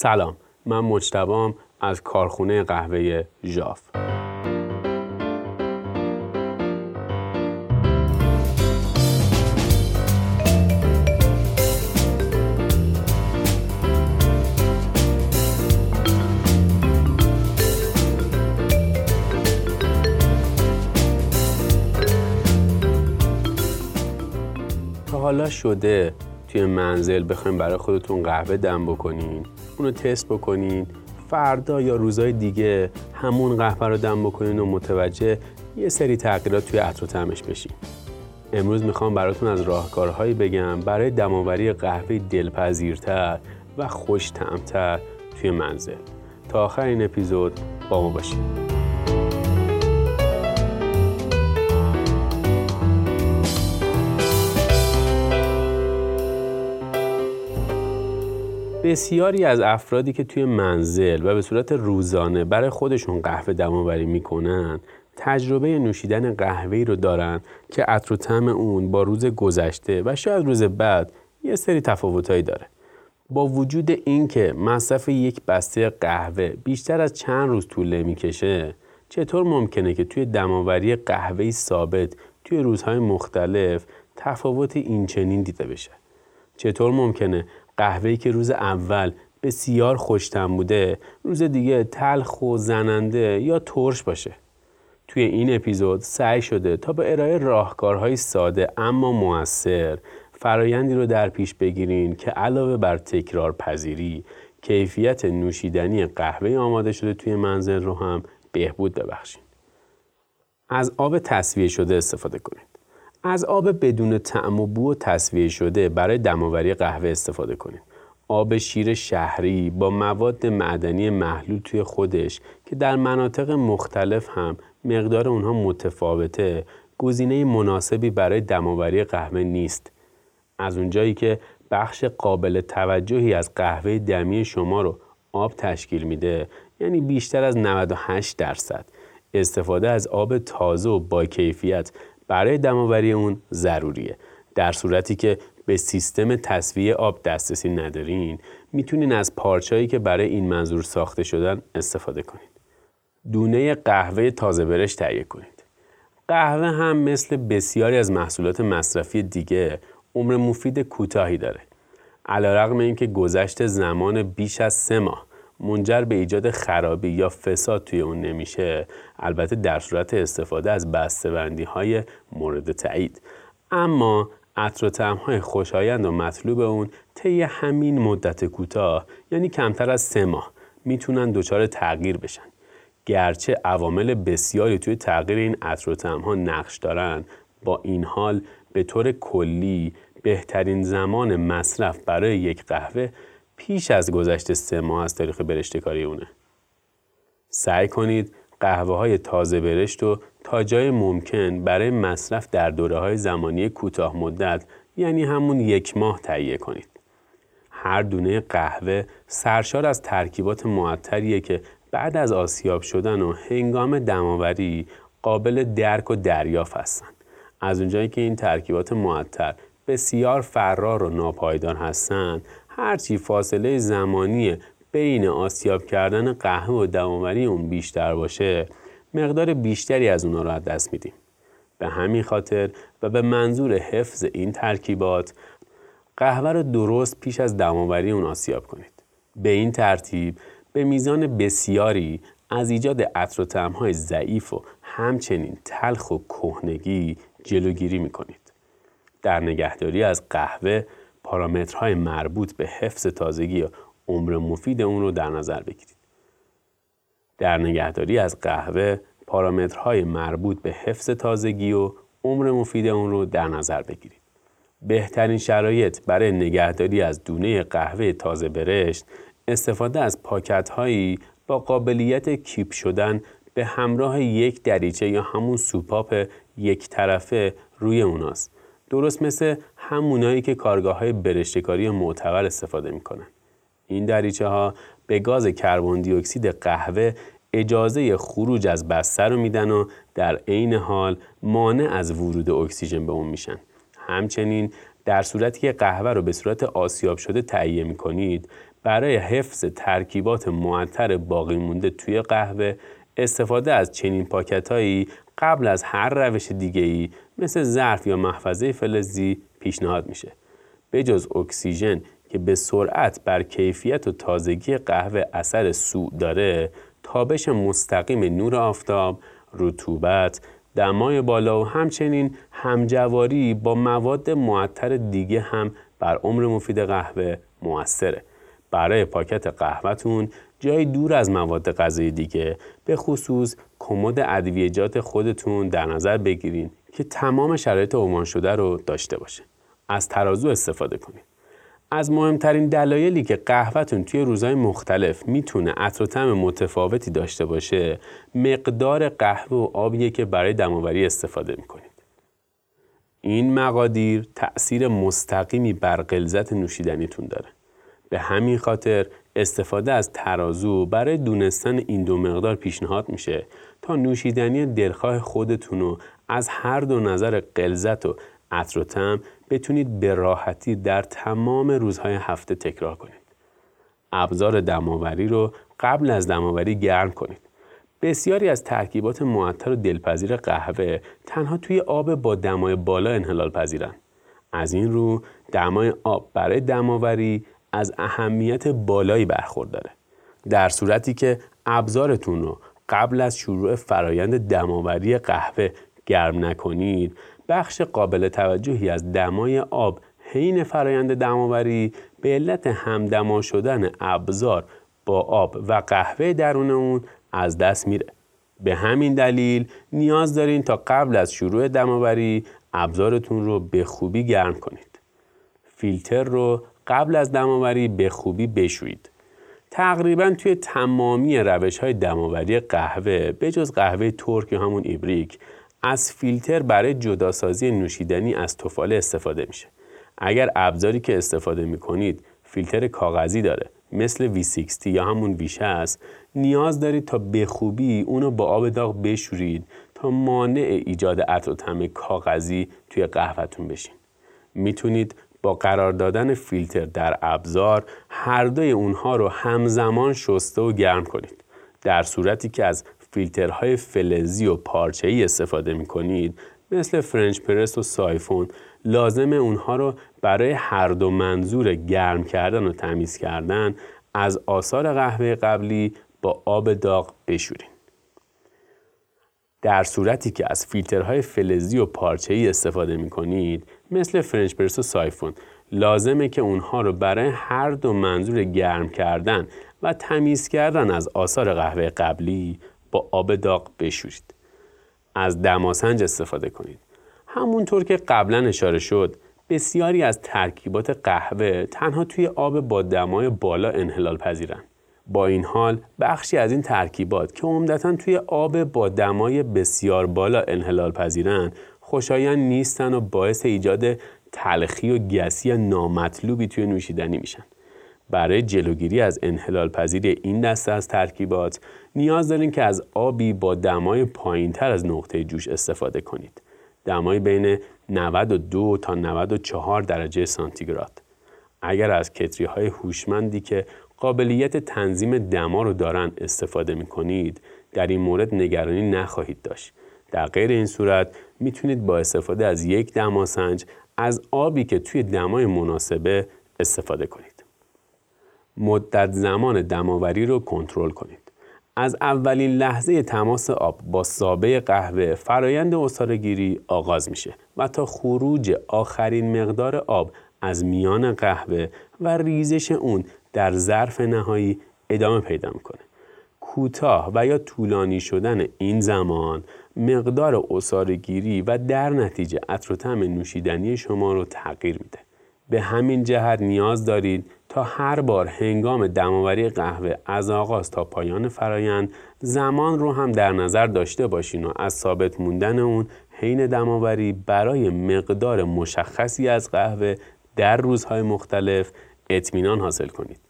سلام من مجتبام از کارخونه قهوه ژاف. حالا شده توی منزل بخوایم برای خودتون قهوه دم بکنین؟ اونو تست بکنین. فردا یا روزهای دیگه همون قهوه رو دم بکنین و متوجه یه سری تغییرات توی عطر و طعمش بشین. امروز می‌خوام براتون از راهکارهایی بگم برای دماوری قهوه دلپذیرتر و خوش طعمتر توی منزل. تا آخر این اپیزود با ما باشید بسیاری از افرادی که توی منزل و به صورت روزانه برای خودشون قهوه دماوری می‌کنن تجربه نوشیدن قهوه‌ای رو دارن که عطر و طعم اون با روز گذشته و شاید روز بعد یه سری تفاوتایی داره. با وجود اینکه مصرف یک بسته قهوه بیشتر از چند روز طول می‌کشه، چطور ممکنه که توی دماوری قهوه‌ای ثابت توی روزهای مختلف تفاوت اینچنین دیده بشه؟ چطور ممکنه قهوه‌ای که روز اول بسیار خوشتم بوده روز دیگه تلخ و زننده یا ترش باشه توی این اپیزود سعی شده تا به ارائه راهکارهای ساده اما موثر فرایندی رو در پیش بگیرین که علاوه بر تکرار پذیری کیفیت نوشیدنی قهوه آماده شده توی منزل رو هم بهبود ببخشین. از آب تصویه شده استفاده کنید. از آب بدون طعم و بو تصویه شده برای دماوری قهوه استفاده کنید. آب شیر شهری با مواد معدنی محلول توی خودش که در مناطق مختلف هم مقدار اونها متفاوته گزینه مناسبی برای دماوری قهوه نیست. از اونجایی که بخش قابل توجهی از قهوه دمی شما رو آب تشکیل میده یعنی بیشتر از 98 درصد استفاده از آب تازه و با کیفیت برای دماوری اون ضروریه. در صورتی که به سیستم تصویه آب دسترسی ندارین می‌تونین از پارچهایی که برای این منظور ساخته شدن استفاده کنید دونه قهوه تازه برش تهیه کنید. قهوه هم مثل بسیاری از محصولات مصرفی دیگه عمر مفید کوتاهی داره. علیرغم اینکه گذشت زمان بیش از سه ماه. منجر به ایجاد خرابی یا فساد توی اون نمیشه البته در صورت استفاده از بسته‌بندی های مورد تایید. اما عطر و های خوشایند و مطلوب اون طی همین مدت کوتاه یعنی کمتر از سه ماه می‌تونن دچار تغییر بشن. گرچه عوامل بسیاری توی تغییر این عطر و ها نقش دارن با این حال به طور کلی بهترین زمان مصرف برای یک قهوه پیش از گذشت سه ماه از تاریخ برشتکاری اونه. سعی کنید قهوه های تازه برشت و تا جای ممکن برای مصرف در دوره های زمانی کوتاه مدت یعنی همون یک ماه تهیه کنید. هر دونه قهوه سرشار از ترکیبات معطریه که بعد از آسیاب شدن و هنگام دماوری قابل درک و دریافت هستند. از اونجایی که این ترکیبات معطر بسیار فرار و ناپایدار هستند هرچی فاصله زمانی بین آسیاب کردن قهوه و دماوری اون بیشتر باشه مقدار بیشتری از اونا رو از دست میدیم. به همین خاطر و به منظور حفظ این ترکیبات قهوه رو درست پیش از دماوری اون آسیاب کنید. به این ترتیب به میزان بسیاری از ایجاد عطر و طعمهای ضعیف و همچنین تلخ و کهنگی جلوگیری می‌کنید. در نگهداری از قهوه پارامترهای مربوط به حفظ تازگی و عمر مفید اون رو در نظر بگیرید. در نگهداری از قهوه پارامترهای مربوط به حفظ تازگی و عمر مفید اون رو در نظر بگیرید. بهترین شرایط برای نگهداری از دونه قهوه تازه برشت استفاده از پاکت هایی با قابلیت کیپ شدن به همراه یک دریچه یا همون سوپاپ یک طرفه روی اوناست. درست مثل همونایی که کارگاه های برشتکاری معتبر استفاده می‌کنن. این دریچه ها به گاز کربن دی اکسید قهوه اجازه خروج از بسته رو میدن و در عین حال مانع از ورود اکسیژن به اون میشن. همچنین در صورتی که قهوه رو به صورت آسیاب شده تهیه می‌کنید برای حفظ ترکیبات معطر باقی مونده توی قهوه استفاده از چنین پاکت هایی قبل از هر روش دیگه ای مثل ظرف یا محفظه فلزی پیشنهاد میشه. به جز اکسیژن که به سرعت بر کیفیت و تازگی قهوه اثر سوء داره تابش مستقیم نور آفتاب، رطوبت، دمای بالا و همچنین همجواری با مواد معطر دیگه هم بر عمر مفید قهوه موثره. برای پاکت قهوهتون جایی دور از مواد غذایی دیگه به خصوص کمد ادویجات خودتون در نظر بگیرین که تمام شرایط عنوان شده رو داشته باشه. از ترازو استفاده کنید. از مهمترین دلایلی که قهوهتون توی روزهای مختلف می‌تونه عطر و طعم متفاوتی داشته باشه مقدار قهوه و آبیه که برای دماوری استفاده می‌کنید. این مقادیر تأثیر مستقیمی بر غلظت نوشیدنیتون داره. به همین خاطر استفاده از ترازو برای دونستن این دو مقدار پیشنهاد میشه تا نوشیدنی دلخواه خودتون رو از هر دو نظر قلزت و عطر و تم بتونید به راحتی در تمام روزهای هفته تکرار کنید. ابزار دماوری رو قبل از دماوری گرم کنید. بسیاری از ترکیبات معطر و دلپذیر قهوه تنها توی آب با دمای بالا انحلال پذیرن. از این رو دمای آب برای دماوری از اهمیت بالایی برخورداره. در صورتی که ابزارتون رو قبل از شروع فرایند دماوری قهوه گرم نکنید بخش قابل توجهی از دمای آب حین فرایند دماوری به علت همدما شدن ابزار با آب و قهوه درون اون از دست میره. به همین دلیل نیاز دارین تا قبل از شروع دماوری ابزارتون رو به خوبی گرم کنید. فیلتر رو قبل از دماوری به خوبی بشویید. تقریبا توی تمامی روش های دماوری قهوه به جز قهوه ترک یا همون ایبریک از فیلتر برای جداسازی نوشیدنی از توفاله استفاده میشه. اگر ابزاری که استفاده می‌کنید فیلتر کاغذی داره مثل V60 یا همون V60 نیاز دارید تا به خوبی اونو با آب داغ بشورید تا مانع ایجاد عطر و کاغذی توی قهوهتون بشین. می‌تونید با قرار دادن فیلتر در ابزار هر دوی اونها رو همزمان شسته و گرم کنید. در صورتی که از فیلترهای فلزی و پارچه‌ای استفاده می کنید مثل فرنچ پرس و سایفون لازم اونها رو برای هر دو منظور گرم کردن و تمیز کردن از آثار قهوه قبلی با آب داغ بشورین. در صورتی که از فیلترهای فلزی و پارچه‌ای استفاده می کنید مثل فرنچ پرس و سایفون لازمه که اونها رو برای هر دو منظور گرم کردن و تمیز کردن از آثار قهوه قبلی با آب داغ بشورید. از دماسنج استفاده کنید. همونطور که قبلا اشاره شد بسیاری از ترکیبات قهوه تنها توی آب با دمای بالا انحلال پذیرن. با این حال بخشی از این ترکیبات که عمدتا توی آب با دمای بسیار بالا انحلال پذیرن خوشایند نیستن و باعث ایجاد تلخی و گسی نامطلوبی توی نوشیدنی میشن. برای جلوگیری از انحلال پذیر این دسته از ترکیبات نیاز دارین که از آبی با دمای پایین تر از نقطه جوش استفاده کنید. دمای بین 92 تا 94 درجه سانتیگراد. اگر از کتری های هوشمندی که قابلیت تنظیم دما رو دارن استفاده می کنید در این مورد نگرانی نخواهید داشت. در غیر این صورت می‌تونید با استفاده از یک دماسنج از آبی که توی دمای مناسبه استفاده کنید. مدت زمان دماوری رو کنترل کنید. از اولین لحظه تماس آب با سابه قهوه فرایند گیری آغاز میشه و تا خروج آخرین مقدار آب از میان قهوه و ریزش اون در ظرف نهایی ادامه پیدا می‌کنه. کوتاه و یا طولانی شدن این زمان مقدار گیری و در نتیجه عطر نوشیدنی شما رو تغییر میده. به همین جهت نیاز دارید تا هر بار هنگام دماوری قهوه از آغاز تا پایان فرایند زمان رو هم در نظر داشته باشین و از ثابت موندن اون حین دماوری برای مقدار مشخصی از قهوه در روزهای مختلف اطمینان حاصل کنید.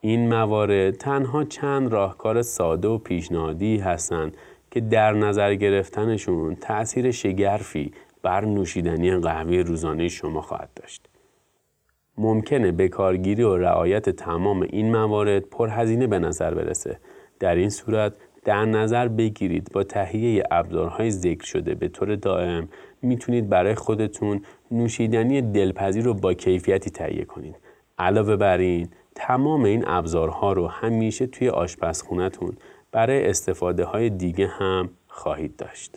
این موارد تنها چند راهکار ساده و پیشنهادی هستند که در نظر گرفتنشون تأثیر شگرفی بر نوشیدنی قهوه روزانه شما خواهد داشت. ممکنه به کارگیری و رعایت تمام این موارد پرهزینه به نظر برسه. در این صورت در نظر بگیرید با تهیه ابزارهای ذکر شده به طور دائم می‌تونید برای خودتون نوشیدنی دلپذیر رو با کیفیتی تهیه کنید. علاوه بر این تمام این ابزارها رو همیشه توی آشپزخونتون برای استفاده های دیگه هم خواهید داشت.